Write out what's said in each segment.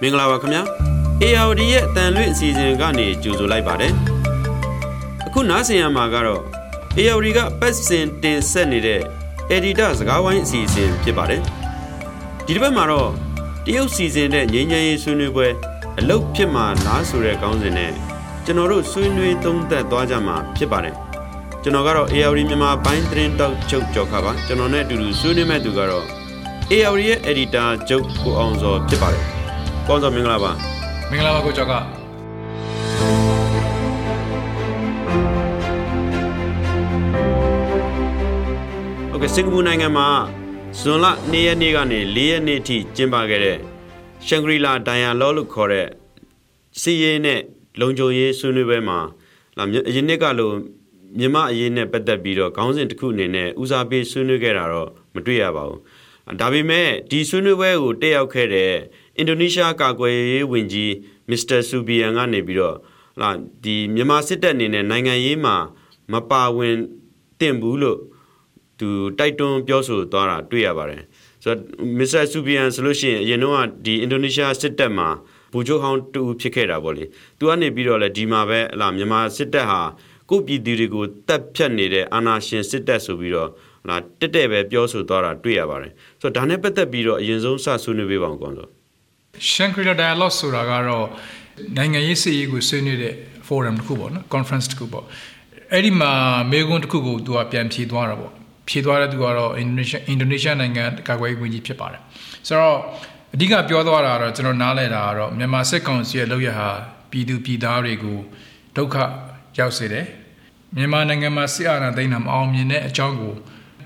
မင်္ဂလာပါခင်ဗျာ ARD ရဲ့အတန်လွင့်အစီအစဉ်ကနေကြိုဆိုလိုက်ပါတယ်အခုနားဆင်ရမှာကတော့ ARD ကပတ်စင်တင်ဆက်နေတဲ့ Editor စကားဝိုင်းအစီအစဉ်ဖြစ်ပါတယ်ဒီတစ်ပတ်မှာတော့တရုတ်စီစဉ်တဲ့ငြိမ်းချမ်းရေးဆွေးနွေးပွဲအလုတ်ဖြစ်မှာလားဆိုတဲ့ခေါင်းစဉ်နဲ့ကျွန်တော်တို့ဆွေးနွေးသုံးသပ်သွားကြမှာဖြစ်ပါတယ်ကျွန်တော်ကတော့ ARD မြန်မာဘိုင်းသတင်းတောက်ချုပ်ကြော်ခါပါကျွန်တော်နဲ့အတူတူဆွေးနွေးမဲ့သူကတော့ ARD ရဲ့ Editor ကျုပ်ကိုအောင်စောဖြစ်ပါတယ်။ ကောင်းစောမင်္ဂလာပါမင်္ဂလာပါကိုကျော်က။ဟုတ်ကဲ့စင်ကာပူနိုင်ငံမှာဇွန်လ2ရက်နေ့ကနေ4ရက်နေ့ထိကျင်းပခဲ့တဲ့ရှန်ဂရီလာဒိုင်ယာလောလို့ခေါ်တဲ့စီရေးနဲ့လုံခြုံရေးဆွေးနွေးပွဲမှာလာအရင်နှစ်ကလိုမြမအရေးနဲ့ပတ်သက်ပြီးတော့ခေါင်းစဉ်တစ်ခုအနေနဲ့ဦးစားပေးဆွေးနွေးခဲ့တာတော့မတွေ့ရပါဘူး။ ဒါပေမဲ့ဒီဆွေးနွေးပွဲကိုတက်ရောက်ခဲ့တဲ့အင်ဒိုနီးရှားကာကွယ်ရေးဝန်ကြီးမစ္စတာဆူဘီယန်ကနေပြီးတော့လာဒီမြန်မာစစ်တပ်အနေနဲ့နိုင်ငံရေးမှာမပါဝင်တင့်ဘူးလို့သူတိုက်တွန်းပြောဆိုသွားတာတွေ့ရပါတယ်ဆိုတော့မစ္စတာဆူဘီယန်ဆိုလို့ရှိရင်အရင်တော့ဒီအင်ဒိုနီးရှားစစ်တပ်မှာဘူချိုဟောင်းတူဖြစ်ခဲ့တာပေါ့လေသူကနေပြီးတော့လေဒီမှာပဲအလားမြန်မာစစ်တပ်ဟာကိုပြည်သူတွေကိုတပ်ဖြတ်နေတဲ့အာဏာရှင်စစ်တပ်ဆိုပြီးတော့ လာတက်တဲ့ပဲပြောဆိုသွားတာတွေ့ရပါတယ်ဆိုတော့ဒါနဲ့ပတ်သက်ပြီးတော့အရင်ဆုံးစဆွေးနွေးပေးပါအောင်ကောင်းဆိုရှန်ခရီလာ dialogue ဆိုတာကတော့နိုင်ငံရေးစည်ရေးကိုဆွေးနွေးတဲ့ forum တစ်ခုပေါ့နော် conference တစ်ခုပေါ့အဲ့ဒီမှာမေကွန်းတစ်ခုကိုသူကပြန်ဖြေသွားတာပေါ့ဖြေသွားတဲ့သူကတော့ Indonesia Indonesia နိုင်ငံကာကွယ်ရေးဝန်ကြီးဖြစ်ပါတယ်ဆိုတော့အဓိကပြောသွားတာတော့ကျွန်တော်နားလဲတာကတော့မြန်မာစစ်ကောင်စီရဲ့လုပ်ရဟာပြည်သူပြည်သားတွေကိုဒုက္ခရောက်စေတယ်မြန်မာနိုင်ငံမှာစစ်အာဏာသိမ်းတာမအောင်မြင်တဲ့အကြောင်းကို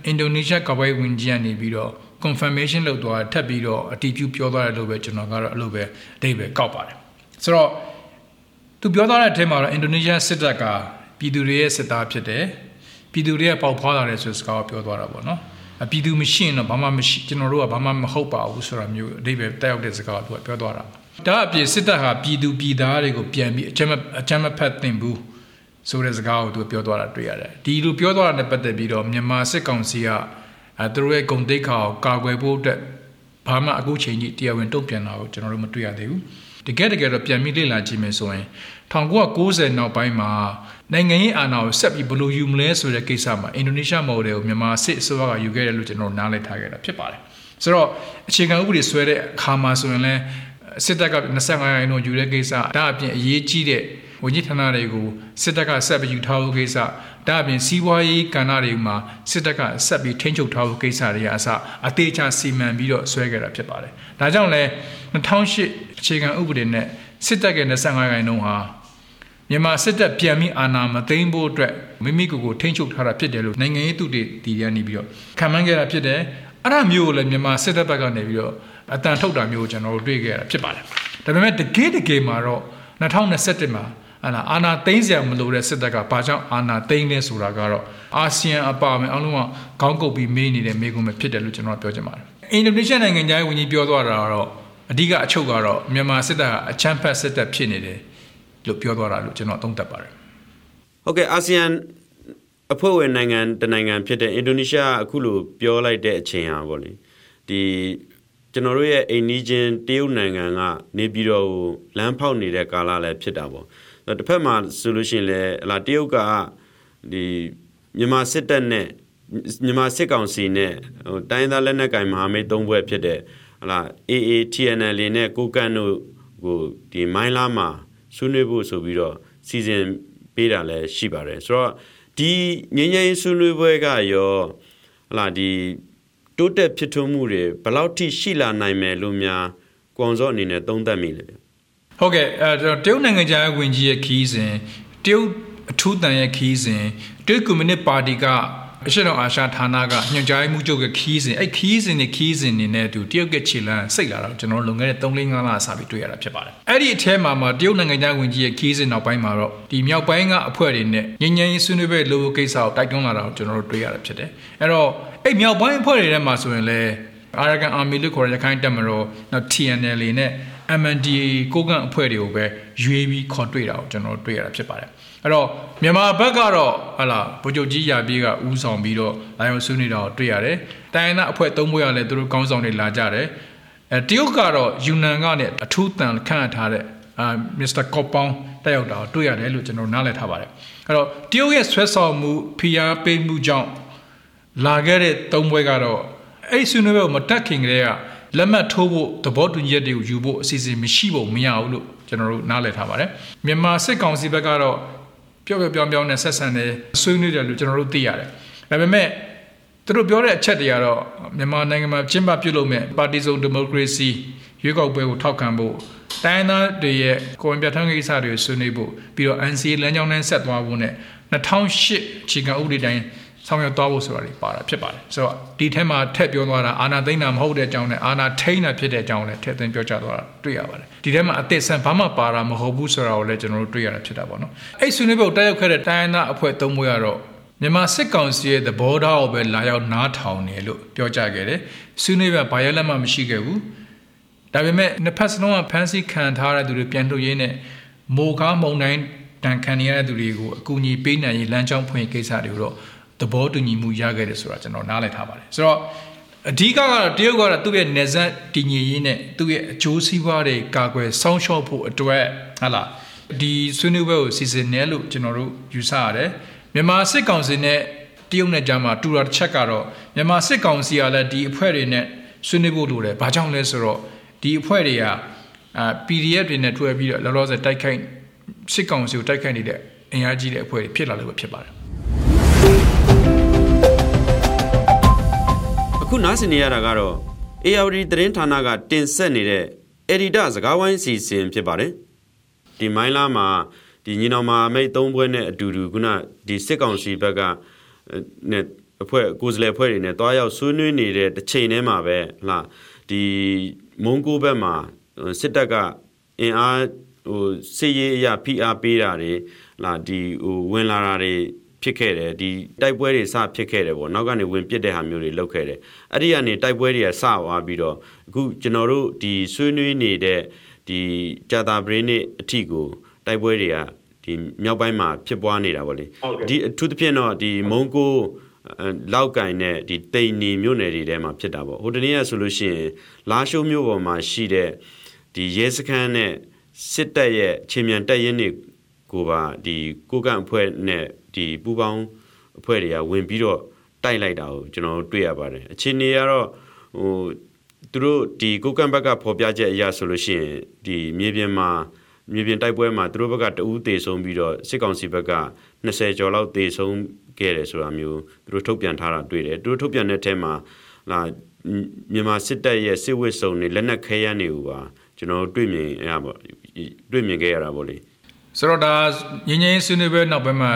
အင်ဒိုနီးရှားကာကွယ်ရေးဝန်ကြီးကနေပြီးတော့ confirmation လုပ်သွားထပ်ပြီးတော့အတီးပြုပြောသွားတယ်လို့ပဲကျွန်တော်ကတော့အဲ့လိုပဲအတိတ်ပဲကောက်ပါတယ်ဆိုတော့သူပြောသွားတဲ့အထက်မှာတော့အင်ဒိုနီးရှားစစ်တပ်ကပြည်သူတွေရဲ့စစ်သားဖြစ်တယ်ပြည်သူတွေကပေါက်ဖွာလာတယ်ဆိုစကားကိုပြောသွားတာပေါ့နော်အပြည်သူမရှိရင်တော့ဘာမှမရှိကျွန်တော်တို့ကဘာမှမဟုတ်ပါဘူးဆိုတာမျိုးအတိတ်ပဲတက်ရောက်တဲ့စကားကိုသူကပြောသွားတာဒါအပြင်စစ်တပ်ဟာပြည်သူပြည်သားတွေကိုပြန်ပြီးအချမ်းအချမ်းမဖက်သင့်ဘူး ဆိုတဲ့စကားကိုသူပြောသွားတာတွေ့ရတယ်ဒီလိုပြောသွားတာနဲ့ပတ်သက်ပြီးတော့မြန်မာစစ်ကောင်စီကအဲသူတို့ရဲ့ဂုံတိတ်ခါကိုကာကွယ်ဖို့အတွက်ဘာမှအခုချိန်ကြီးတရားဝင်တုံ့ပြန်တာကိုကျွန်တော်တို့မတွေ့ရသေးဘူးတကယ်တကယ်တော့ပြန်ပြီးလေ့လာကြည့်မယ်ဆိုရင်1990နောက်ပိုင်းမှာနိုင်ငံရေးအာဏာကိုဆက်ပြီးဘယ်လိုယူမလဲဆိုတဲ့ကိစ္စမှာအင်ဒိုနီးရှားမော်ဒယ်ကိုမြန်မာစစ်အစိုးရကယူခဲ့တယ်လို့ကျွန်တော်နားလည်ထားခဲ့တာဖြစ်ပါတယ်ဆိုတော့အခြေခံဥပဒေဆွဲတဲ့အခါမှာဆိုရင်လည်းစစ်တပ်က25ရာခိုင်နှုန်းယူတဲ့ကိစ္စဒါအပြင်အရေးကြီးတဲ့ ဝန်ကြီးဌာနတွေကိုစစ်တပ်ကဆက်ပြီးယူထားဖို့ကိစ္စဒါအပြင်စီးပွားရေးကဏ္ဍတွေမှာစစ်တပ်ကဆက်ပြီးထိန်းချုပ်ထားဖို့ကိစ္စတွေအစအသေးချာစီမံပြီးတော့ဆွဲခဲ့တာဖြစ်ပါတယ်ဒါကြောင့်လဲ2008အခြေခံဥပဒေနဲ့စစ်တပ်က25ရာခိုင်နှုန်းဟာမြန်မာစစ်တပ်ပြန်ပြီးအာဏာမသိမ်းဖို့အတွက်မိမိကိုယ်ကိုထိန်းချုပ်ထားတာဖြစ်တယ်လို့နိုင်ငံရေးသူတွေတီးရနေပြီးတော့ခံမှန်းခဲ့တာဖြစ်တယ်အဲ့ဒါမျိုးကိုလည်းမြန်မာစစ်တပ်ဘက်ကနေပြီးတော့အတန်ထုတ်တာမျိုးကိုကျွန်တော်တို့တွေ့ခဲ့ရတာဖြစ်ပါတယ်ဒါပေမဲ့တကယ်တကယ်မှာတော့2021မှာ အာနာအာနာသိမ်းစရာမလိုတဲ့စစ်တပ်ကဘာကြောင့်အာနာသိမ်းလဲဆိုတာကတော့အာဆီယံအပါအဝင်အလုံးကခေါင်းကုပ်ပြီးမေးနေတဲ့မေးခွန်းပဲဖြစ်တယ်လို့ကျွန်တော်ပြောချင်ပါတယ်အင်ဒိုနီးရှားနိုင်ငံသားဝန်ကြီးပြောသွားတာကတော့အဓိကအချုပ်ကတော့မြန်မာစစ်တပ်ကအချမ်းဖက်စစ်တပ်ဖြစ်နေတယ်လို့ပြောသွားတာလို့ကျွန်တော်သုံးသပ်ပါတယ်ဟုတ်ကဲ့အာဆီယံအဖွဲ့ဝင်နိုင်ငံတနိုင်ငံဖြစ်တဲ့အင်ဒိုနီးရှားအခုလိုပြောလိုက်တဲ့အချိန်ဟာပေါ့လေဒီကျွန်တော်တို့ရဲ့အိမ်နီးချင်းတရုတ်နိုင်ငံကနေပြည်တော်ကိုလမ်းဖောက်နေတဲ့ကာလလည်းဖြစ်တာပေါ့ တစ်ဖက်မှာဆိုလို့ရှိရင်လည်းဟလာတရုတ်ကဒီမြန်မာစစ်တပ်နဲ့မြန်မာစစ်ကောင်စီနဲ့ဟိုတိုင်းသားလက်နက်ကင်မဟာမိတ်သုံးဘွဲ့ဖြစ်တဲ့ဟလာ AATNL နဲ့ကိုကန်တို့ကိုဒီမိုင်းလာမှာဆွေးနွေးဖို့ဆိုပြီးတော့စီစဉ်ပေးတာလည်းရှိပါတယ်ဆိုတော့ဒီငញ្ញရင်ဆွေးနွေးပွဲကရောဟလာဒီတိုးတက်ဖြစ်ထွန်းမှုတွေဘယ်လောက်ထိရှိလာနိုင်မယ်လို့များကွန်စော့အနေနဲ့သုံးသပ်မိလဲဗျ ဟုတ်ကဲ့အဲတရုတ်နိုင်ငံသားဝင်ကြီးရဲ့ခီးစဉ်တရုတ်အထူးတန်ရဲ့ခီးစဉ်တရုတ်ကွန်မြူနစ်ပါတီကအရှေ့တောင်အာရှဌာနကညွှန်ကြားမှုချုပ်ရဲ့ခီးစဉ်အဲ့ခီးစဉ်နဲ့ခီးစဉ်နေနဲ့အတူတရုတ်ကခြေလမ်းစိတ်လာတော့ကျွန်တော်လွန်ခဲ့တဲ့3-5လအစပြီးတွေ့ရတာဖြစ်ပါတယ်အဲ့ဒီအထဲမှာမှတရုတ်နိုင်ငံသားဝင်ကြီးရဲ့ခီးစဉ်နောက်ပိုင်းမှာတော့ဒီမြောက်ပိုင်းကအဖွဲ့တွေနဲ့ငញ្ញရင်ဆွေးနွေးပွဲလိုကိစ္စကိုတိုက်တွန်းလာတာကိုကျွန်တော်တို့တွေ့ရတာဖြစ်တယ်အဲ့တော့အဲ့မြောက်ပိုင်းအဖွဲ့တွေထဲမှာဆိုရင်လည်း Arakan Army လို့ခေါ်တဲ့ရခိုင်တပ်မတော်နောက် TNL နဲ့ MNDAA ကိုကန့်အဖွဲ့တွေကိုပဲရွေးပြီးခေါ်တွေ့တာကိုကျွန်တော်တွေ့ရတာဖြစ်ပါတယ်အဲ့တော့မြန်မာဘက်ကတော့ဟလာဗိုလ်ချုပ်ကြီးရာပြေးကဦးဆောင်ပြီးတော့လာရောက်ဆွေးနွေးတာကိုတွေ့ရတယ်တိုင်းရင်းသားအဖွဲ့သုံးဖွဲ့ကလည်းသူတို့ကောင်းဆောင်တွေလာကြတယ်အဲတရုတ်ကတော့ယူနန်ကနေအထူးတန်ခန့်ထားတဲ့အာမစ္စတာကော့ပေါင်းတက်ရောက်တာကိုတွေ့ရတယ်လို့ကျွန်တော်နားလည်ထားပါတယ်အဲ့တော့တရုတ်ရဲ့ဆွဲဆောင်မှုဖိအားပေးမှုကြောင့်လာခဲ့တဲ့သုံးပွဲကတော့အဲ့ဆွေးနွေးပွဲကိုမတက်ခင်ကတည်းက လက်မှတ်ထိုးဖို့သဘောတူညီချက်တွေကိုယူဖို့အစီအစဉ်မရှိဖို့မရဘူးလို့ကျွန်တော်တို့နားလည်ထားပါတယ်မြန်မာစစ်ကောင်စီဘက်ကတော့ပျော့ပျော့ပြောင်းပြောင်းနဲ့ဆက်ဆံနေဆွေးနွေးတယ်လို့ကျွန်တော်တို့သိရတယ်ဒါပေမဲ့သူတို့ပြောတဲ့အချက်တွေကတော့မြန်မာနိုင်ငံမှာကျင်းပပြုလုပ်မဲ့ပါတီစုံဒီမိုကရေစီရွေးကောက်ပွဲကိုထောက်ခံဖို့တိုင်းသားတွေရဲ့ကိုယ်ပြဋ္ဌာန်းကိစ္စတွေဆွေးနွေးဖို့ပြီးတော့ NCA လမ်းကြောင်းနဲ့ဆက်သွားဖို့နဲ့2008ချိန်ကဥပဒေတိုင်း ဆောင်ရွက်သွားဖို့ဆိုတာတွေပါတာဖြစ်ပါတယ်ဆိုတော့ဒီထဲမှာထည့်ပြောသွားတာအာနာသိမ့်တာမဟုတ်တဲ့အကြောင်းနဲ့အာနာထိန်းတာဖြစ်တဲ့အကြောင်းလည်းထည့်သွင်းပြောကြားသွားတာတွေ့ရပါတယ်ဒီထဲမှာအသစ်ဆန်ဘာမှပါတာမဟုတ်ဘူးဆိုတာကိုလည်းကျွန်တော်တို့တွေ့ရတာဖြစ်တာပေါ့နော်အဲ့ဆွေးနွေးဖို့တက်ရောက်ခဲ့တဲ့တိုင်းသားအဖွဲ့သုံးဖွဲ့ကတော့မြန်မာစစ်ကောင်စီရဲ့သဘောထားကိုပဲလာရောက်နားထောင်တယ်လို့ပြောကြားခဲ့တယ်ဆွေးနွေးပွဲဘာရလက်မှမရှိခဲ့ဘူးဒါပေမဲ့နှစ်ဖက်စလုံးကဖန်ဆီးခံထားတဲ့သူတွေပြန်ထုတ်ရင်းနဲ့မိုကားမုံတိုင်းတန်ခံရတဲ့သူတွေကိုအကူအညီပေးနိုင်ရေးလမ်းကြောင်းဖွင့်ကိစ္စတွေကိုတော့ သဘောတူညီမှုရခဲ့တယ်ဆိုတာကျွန်တော်နားလည်ထားပါတယ်ဆိုတော့အဓိကကတော့တရုတ်ကတော့သူ့ရဲ့နေဆက်တည်ငြိမ်ရေးနဲ့သူ့ရဲ့အကျိုးစီးပွားတွေကာကွယ်စောင့်ရှောက်ဖို့အတွက်ဟာလားဒီဆွေးနွေးပွဲကိုစီစဉ်နေလို့ကျွန်တော်တို့ယူဆရတယ်မြန်မာစစ်ကောင်စီနဲ့တရုတ်နဲ့ကြားမှာတူတာတစ်ချက်ကတော့မြန်မာစစ်ကောင်စီကလည်းဒီအဖွဲ့တွေနဲ့ဆွေးနွေးဖို့လိုတယ်ဘာကြောင့်လဲဆိုတော့ဒီအဖွဲ့တွေကအာ PDF တွေနဲ့တွဲပြီးတော့လောလောဆယ်တိုက်ခိုက်စစ်ကောင်စီကိုတိုက်ခိုက်နေတဲ့အင်အားကြီးတဲ့အဖွဲ့တွေဖြစ်လာလို့ပဲဖြစ်ပါတယ် အခုနားဆင်နေရတာကတော့ ARD သတင်းဌာနကတင်ဆက်နေတဲ့ Edita စကားဝိုင်းစီစဉ်ဖြစ်ပါတယ်ဒီမိုင်းလာမှာဒီညီနောင်မာမိတ်သုံးဘွဲနဲ့အတူတူခုနဒီစစ်ကောင်စီဘက်ကနဲ့အဖွဲ့ကိုယ်စားလှယ်အဖွဲ့တွေနဲ့တွားရောက်ဆွေးနွေးနေတဲ့တစ်ချိန်တည်းမှာပဲဟာဒီမုံကိုဘက်မှာစစ်တပ်ကအင်အားဟိုစစ်ရေးအရာဖိအားပေးတာတွေလာဒီဟိုဝင်လာတာတွေ ဖြစ်ခဲ့တယ်ဒီတိုက်ပွဲတွေစဖြစ်ခဲ့တယ်ပေါ့နောက်ကနေဝင်ပစ်တဲ့ဟာမျိုးတွေလုပ်ခဲ့တယ်အဲ့ဒီကနေတိုက်ပွဲတွေကစသွားပြီးတော့အခုကျွန်တော်တို့ဒီဆွေးနွေးနေတဲ့ဒီကြာတာဘရင်းနေ့အထိကိုတိုက်ပွဲတွေကဒီမြောက်ပိုင်းမှာဖြစ်ပွားနေတာပေါ့လေဒီအထူးသဖြင့်တော့ဒီမုံကိုလောက်ကင်နဲ့ဒီတိန်နီမြို့နယ်တွေထဲမှာဖြစ်တာပေါ့ဟိုတနေ့ကဆိုလို့ရှိရင်လာရှိုးမြို့ပေါ်မှာရှိတဲ့ဒီရဲစခန်းနဲ့စစ်တပ်ရဲ့ချင်းမြန်တပ်ရင်းတွေ ကိုပါဒီကိုကန့်အဖွဲ့နဲ့ဒီပူပေါင်းအဖွဲ့တွေကဝင်ပြီးတော့တိုက်လိုက်တာကိုကျွန်တော်တွေ့ရပါတယ်အခြေအနေကတော့ဟိုသူတို့ဒီကိုကန့်ဘက်ကဖော်ပြချက်အရဆိုလို့ရှိရင်ဒီမြေပြင်မှာမြေပြင်တိုက်ပွဲမှာသူတို့ဘက်ကတအူးတေဆုံးပြီးတော့စစ်ကောင်စီဘက်က20ကျော်လောက်တေဆုံးခဲ့တယ်ဆိုတာမျိုးသူတို့ထုတ်ပြန်ထားတာတွေ့တယ်သူတို့ထုတ်ပြန်တဲ့အထက်မှာလာမြန်မာစစ်တပ်ရဲ့စစ်ဝစ်စုံတွေလက်နက်ခဲယမ်းတွေကိုပါကျွန်တော်တွေ့မြင်ရပါတွေ့မြင်ခဲ့ရတာပေါ့လေ ဆိုတော့ဒါငင်းငင်းဆွေးနွေးပွဲနောက်ပိုင်းမှာ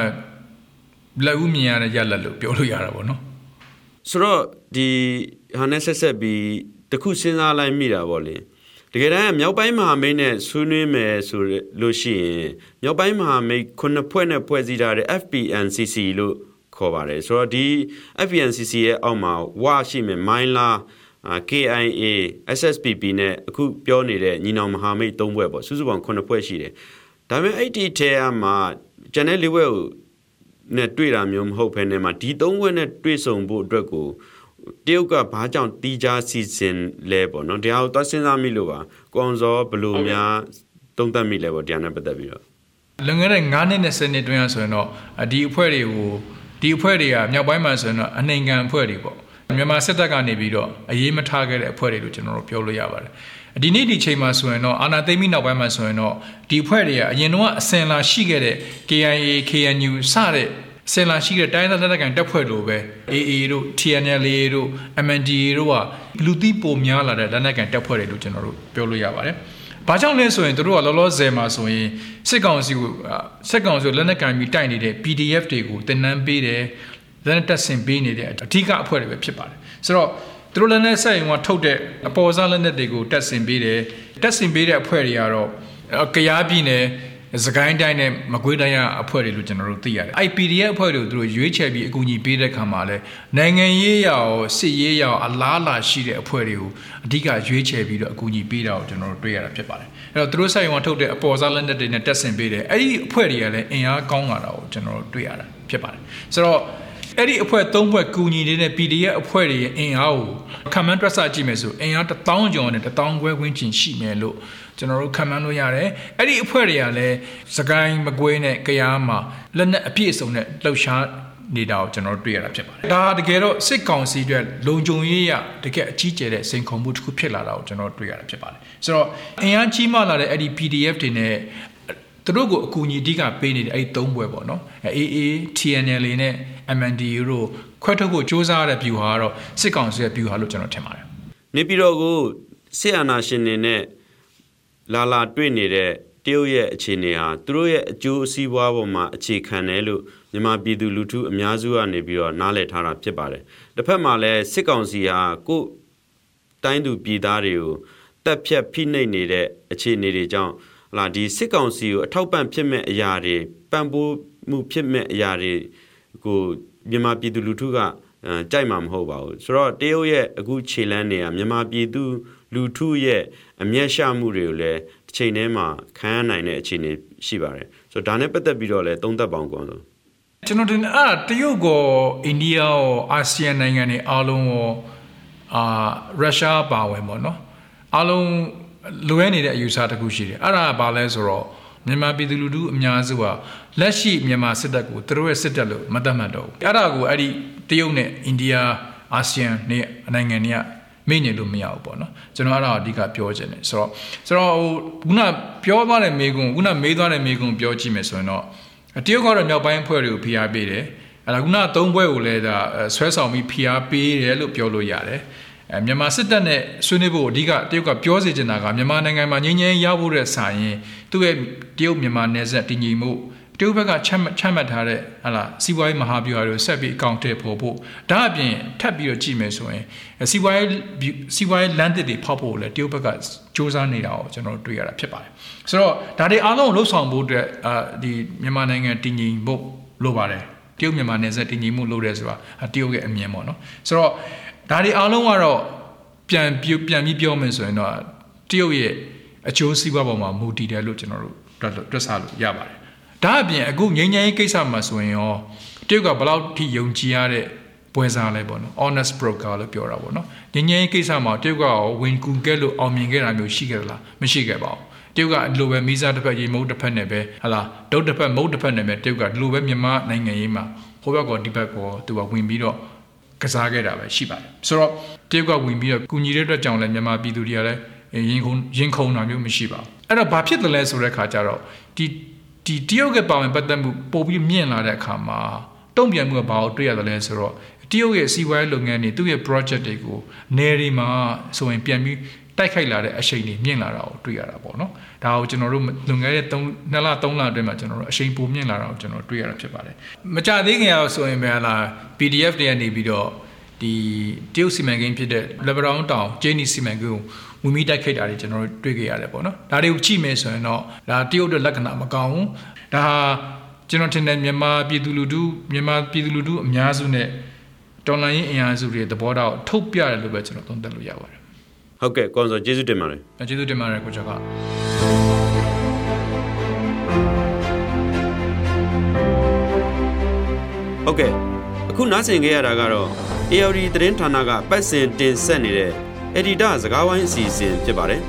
လက်ဦးမြင်ရတဲ့ရလက်လို့ပြောလို့ရတာပေါ့နော်ဆိုတော့ဒီဟာနဲ့ဆက်ဆက်ပြီးတခုစဉ်းစားလိုက်မိတာပေါ့လေတကယ်တမ်းမြောက်ပိုင်းမဟာမိတ်နဲ့ဆွေးနွေးမယ်ဆိုလို့ရှိရင်မြောက်ပိုင်းမဟာမိတ်ခုနှစ်ဖွဲ့နဲ့ဖွဲ့စည်းထားတဲ့ FPNCC လို့ခေါ်ပါတယ်ဆိုတော့ဒီ FPNCC ရဲ့အောက်မှာဝါရှိမယ်မိုင်းလာ KIA SSPP နဲ့အခုပြောနေတဲ့ညီနောင်မဟာမိတ်၃ဘွဲ့ပေါ့စုစုပေါင်း9ဖွဲ့ရှိတယ် ဒါပေမဲ့အဲ့ဒီထဲမှာကျန်တဲ့၄ဘွဲ့ကိုနဲ့တွေ့တာမျိုးမဟုတ်ဘဲနဲ့မှာဒီ၃ဘွဲ့နဲ့တွေ့ဆုံဖို့အတွက်ကိုတရုတ်ကဘာကြောင့်တီးခြားစီစဉ်လဲပေါ့နော်တရားကိုသွားစဉ်းစားမိလို့ပါကွန်စောဘလို့များတုံးသက်မိလဲပေါ့တရားနဲ့ပတ်သက်ပြီးတော့လွန်ခဲ့တဲ့9နှစ်နဲ့10နှစ်တွင်းရဆိုရင်တော့ဒီအဖွဲ့တွေကိုဒီအဖွဲ့တွေကမြောက်ပိုင်းမှာဆိုရင်တော့အနှိမ်ခံအဖွဲ့တွေပေါ့မြန်မာစစ်တပ်ကနေပြီးတော့အရေးမထားခဲ့တဲ့အဖွဲ့တွေလို့ကျွန်တော်တို့ပြောလို့ရပါတယ် ဒီနေ့ဒီချိန်မှာဆိုရင်တော့အာနာသိမ့်မိနောက်ပိုင်းမှာဆိုရင်တော့ဒီအဖွဲ့တွေကအရင်တော့အစင်လာရှိခဲ့တဲ့ KIA KNU စတဲ့စင်လာရှိတဲ့တိုင်းသားလက်နက်ကိုင်တပ်ဖွဲ့လိုပဲ AA တို့ TNLA တို့ MNDA တို့ကလူသီးပိုများလာတဲ့လက်နက်ကိုင်တပ်ဖွဲ့တွေလို့ကျွန်တော်တို့ပြောလို့ရပါတယ်။ဘာကြောင့်လဲဆိုရင်တို့ကလောလောဆယ်မှာဆိုရင်စစ်ကောင်စီကိုစစ်ကောင်စီကိုလက်နက်ကိုင်ပြီးတိုက်နေတဲ့ PDF တွေကိုတင်နန်းပေးတယ်လက်နက်တပ်ဆင်ပေးနေတဲ့အဓိကအဖွဲ့တွေပဲဖြစ်ပါတယ်ဆိုတော့ သူတို့လက်နက်ဆက်ရင်ကထုတ်တဲ့အပေါ်စားလက်နက်တွေကိုတက်ဆင်ပေးတယ်တက်ဆင်ပေးတဲ့အဖွဲ့တွေကတော့ကရားပြည်နယ်စကိုင်းတိုင်းနဲ့မကွေးတိုင်းကအဖွဲ့တွေလို့ကျွန်တော်တို့သိရတယ် IPDF အဖွဲ့တွေသူတို့ရွေးချယ်ပြီးအကူအညီပေးတဲ့ခါမှာလဲနိုင်ငံရေးရောစစ်ရေးရောအလားအလာရှိတဲ့အဖွဲ့တွေကိုအဓိကရွေးချယ်ပြီးတော့အကူအညီပေးတာကိုကျွန်တော်တို့တွေ့ရတာဖြစ်ပါတယ်အဲ့တော့သူတို့ဆိုင်ဝန်ထုတ်တဲ့အပေါ်စားလက်နက်တွေနဲ့တက်ဆင်ပေးတယ်အဲ့ဒီအဖွဲ့တွေကလည်းအင်အားကောင်းလာတာကိုကျွန်တော်တို့တွေ့ရတာဖြစ်ပါတယ်ဆိုတော့ အဲ့ဒီအဖွဲ့၃ဖွဲ့ကူညီနေတဲ့ PDF အဖွဲ့တွေရဲ့အင်အားကိုခံမှန်းတွက်ဆကြည့်မယ်ဆိုအင်အား1000ကျော်နဲ့1000ခွဲခွင်းချင်ရှိမယ်လို့ကျွန်တော်တို့ခံမှန်းလို့ရတယ်အဲ့ဒီအဖွဲ့တွေကလည်းစကိုင်းမကွေးနဲ့ကြားမှာလက်နက်အပြည့်အစုံနဲ့လှုပ်ရှားနေတာကိုကျွန်တော်တို့တွေ့ရတာဖြစ်ပါတယ်။ဒါတကယ်တော့စစ်ကောင်စီအတွက်လုံခြုံရေးရတကယ်အကြီးကျယ်တဲ့စိန်ခေါ်မှုတစ်ခုဖြစ်လာတာကိုကျွန်တော်တွေ့ရတာဖြစ်ပါတယ်။ဆိုတော့အင်အားကြီးမှလာတဲ့အဲ့ဒီ PDF တွေနဲ့သူတို့ကိုအကူအညီအဓိကပေးနေတဲ့အဲ့ဒီသုံးဘွဲပေါ့နော် AA TNL နဲ့ MNDU တို့ခွဲထုတ်ဖို့စ조사ရတဲ့ view ဟာတော့စစ်ကောင်စီရဲ့ view ဟာလို့ကျွန်တော်ထင်ပါတယ်နေပြည်တော်ကိုစစ်အာဏာရှင်တွေနဲ့လာလာတွေ့နေတဲ့တရုတ်ရဲ့အခြေအနေဟာသူတို့ရဲ့အကျိုးအစီးပွားပေါ်မှာအခြေခံတယ်လို့မြန်မာပြည်သူလူထုအများစုကနေပြီးတော့နားလည်ထားတာဖြစ်ပါတယ်တစ်ဖက်မှာလည်းစစ်ကောင်စီဟာကိုတိုင်းသူပြည်သားတွေကိုတက်ဖြတ်ဖိနှိပ်နေတဲ့အခြေအနေတွေကြောင့်လာဒီစစ်ကောင်စီကိုအထောက်ပံ့ဖြစ်မဲ့အရာတွေပံ့ပိုးမှုဖြစ်မဲ့အရာတွေ ကိုမြန်မာပြည်သူလူထုကကြိုက်မှာမဟုတ်ပါဘူးဆိုတော့တရုတ်ရဲ့အခုခြေလန်းတွေကမြန်မာပြည်သူလူထုရဲ့အမျက်ရှမှုတွေကိုလည်းတစ်ချိန်တည်းမှာခံရနိုင်တဲ့အခြေအနေရှိပါတယ်ဆိုတော့ဒါနဲ့ပတ်သက်ပြီးတော့လည်းသုံးသပ်ပေါင်းကောင်းဆုံးကျွန်တော်တင်အဲ့တရုတ်ကောအိန္ဒိယရောအာဆီယံနိုင်ငံတွေအားလုံးရောအာရုရှားပါဝင်ပေါ့နော်အားလုံးလွဲနေတဲ့အယူဆတစ်ခုရှိတယ်အဲ့ဒါကဘာလဲဆိုတော့ မြန်မာပြည်သူလူထုအများစုကလက်ရှိမြန်မာစစ်တပ်ကိုသူတို့ရဲ့စစ်တပ်လို့မသတ်မှတ်တော့ဘူးအဲ့ဒါကိုအဲ့ဒီတရုတ်နဲ့အိန္ဒိယအာဆီယံနေနိုင်ငံတွေကမေ့နေလို့မရဘူးပေါ့နော်ကျွန်တော်အဲ့ဒါအဓိကပြောချင်တယ်ဆိုတော့ဆိုတော့ဟိုခုနပြောသွားတဲ့မေကွန်းခုနမေးသွားတဲ့မေကွန်းပြောကြည့်မယ်ဆိုရင်တော့တရုတ်ကတော့မြောက်ပိုင်းဖွဲ့တွေကိုဖိအားပေးတယ်အဲ့ဒါခုနသုံးဘွဲကိုလည်းဒါဆွဲဆောင်ပြီးဖိအားပေးတယ်လို့ပြောလို့ရတယ် အဲမြန်မာစစ်တပ်နဲ့ဆွေးနွေးဖို့အဓိကတရုတ်ကပြောစီချင်တာကမြန်မာနိုင်ငံမှာငြိမ်းချမ်းရဖို့တဲ့ဆိုင်ရင်သူ့ရဲ့တရုတ်မြန်မာနယ်စပ်တည်ငြိမ်မှုတရုတ်ဘက်ကချမှတ်ချမှတ်ထားတဲ့ဟာလာစီးပွားရေးမဟာဗျူဟာတွေကိုဆက်ပြီးအကောင့်ထည့်ဖို့ဖို့ဒါအပြင်ထပ်ပြီးတော့ကြည့်မယ်ဆိုရင်စီးပွားရေးစီးပွားရေးလမ်းသစ်တွေဖောက်ဖို့လည်းတရုတ်ဘက်ကစ조사နေတာကိုကျွန်တော်တို့တွေ့ရတာဖြစ်ပါတယ်ဆိုတော့ဒါတွေအားလုံးကိုလှုပ်ဆောင်ဖို့အတွက်အာဒီမြန်မာနိုင်ငံတည်ငြိမ်ဖို့လိုပါတယ်တရုတ်မြန်မာနယ်စပ်တည်ငြိမ်မှုလုပ်ရဲဆိုတာတရုတ်ရဲ့အမြင်ပေါ့နော်ဆိုတော့ ဒါတွေအားလုံးကတော့ပြန်ပြန်ပြီးပြောမယ်ဆိုရင်တော့တရုတ်ရဲ့အကျိုးစီးပွားပေါ်မှာမူတည်တယ်လို့ကျွန်တော်တို့တွက်ဆလို့ရပါတယ်ဒါအပြင်အခုငိမ့်ငိမ့်ကိစ္စမှာဆိုရင်ရောတရုတ်ကဘယ်လောက်ထိယုံကြည်ရတဲ့ပွဲစားလဲပေါ့နော် honest broker လို့ပြောတာပေါ့နော်ငင်းငင်းကိစ္စမှာတရုတ်ကဝင်ကူခဲ့လို့အောင်မြင်ခဲ့တာမျိုးရှိခဲ့လားမရှိခဲ့ပါဘူးတရုတ်ကဒီလိုပဲမိစားတစ်ဖက်ရေမုတ်တစ်ဖက်နဲ့ပဲဟလာဒုတ်တစ်ဖက်မုတ်တစ်ဖက်နဲ့ပဲတရုတ်ကဒီလိုပဲမြန်မာနိုင်ငံရေးမှာဟိုဘက်ကောဒီဘက်ကောသူကဝင်ပြီးတော့ ကစားခဲ့တာပဲရှိပါတယ်ဆိုတော့တရုတ်ကဝင်ပြီးတော့ကူညီတဲ့အတွက်ကြောင့်လည်းမြန်မာပြည်သူတွေကလည်းရင်ခုန်ရင်ခုန်တာမျိုးမရှိပါဘူးအဲ့တော့ဘာဖြစ်တယ်လဲဆိုတဲ့ခါကျတော့ဒီဒီတရုတ်ကပါဝင်ပတ်သက်မှုပို့ပြီးမြင့်လာတဲ့အခါမှာတုံ့ပြန်မှုကဘာကိုတွေ့ရတယ်လဲဆိုတော့တရုတ်ရဲ့စီးပွားရေးလုပ်ငန်းတွေသူ့ရဲ့ project တွေကိုနယ်တွေမှာဆိုရင်ပြန်ပြီး တိုက်ခိုက်လာတဲ့အရှိန်တွေမြင့်လာတာကိုတွေ့ရတာပေါ့နော်ဒါကိုကျွန်တော်တို့လွန်ခဲ့တဲ့3နှစ်လ3လအတွင်းမှာကျွန်တော်တို့အရှိန်ပိုမြင့်လာတာကိုကျွန်တော်တွေ့ရတာဖြစ်ပါတယ်မကြသေးခင်အောင်ဆိုရင်ပဲလား PDF တွေကနေပြီးတော့ဒီတရုတ်စီမံကိန်းဖြစ်တဲ့ Lebanon တောင်ဂျင်းနီစီမံကိန်းကိုဝီမီတိုက်ခိုက်တာတွေကျွန်တော်တို့တွေ့ကြရတယ်ပေါ့နော်ဒါတွေကိုကြည့်မယ်ဆိုရင်တော့ဒါတရုတ်ရဲ့လက္ခဏာမကောင်းဘူးဒါဟာကျွန်တော်ထင်တယ်မြန်မာပြည်သူလူထုမြန်မာပြည်သူလူထုအများစုနဲ့တော်လိုင်းရင်အင်အားစုတွေသဘောထားကိုထုတ်ပြတယ်လို့ပဲကျွန်တော်သုံးသပ်လို့ရပါတယ် ဟုတ်ကဲ့ကွန်ဆိုကျေးဇူးတင်ပါတယ်ကျေးဇူးတင်ပါတယ်ကိုကျော်ကဟုတ်ကဲ့အခုနားဆင်ခဲ့ရတာကတော့ AOD သတင်းဌာနကပတ်စင်တင်ဆက်နေတဲ့အက်ဒီတာစကားဝိုင်းအစီအစဉ်ဖြစ်ပါတယ်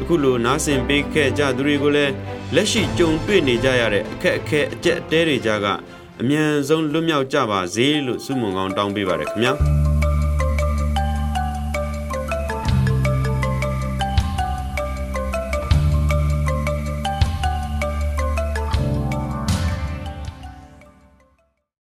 အခုလိုနားဆင်ပေးခဲ့ကြသူတွေကိုလည်းလက်ရှိကြုံတွေ့နေကြရတဲ့အခက်အခဲအကျက်အတဲတွေကြားကအမြန်ဆုံးလွတ်မြောက်ကြပါစေလို့ဆုမွန်ကောင်းတောင်းပေးပါရခင်ဗျာ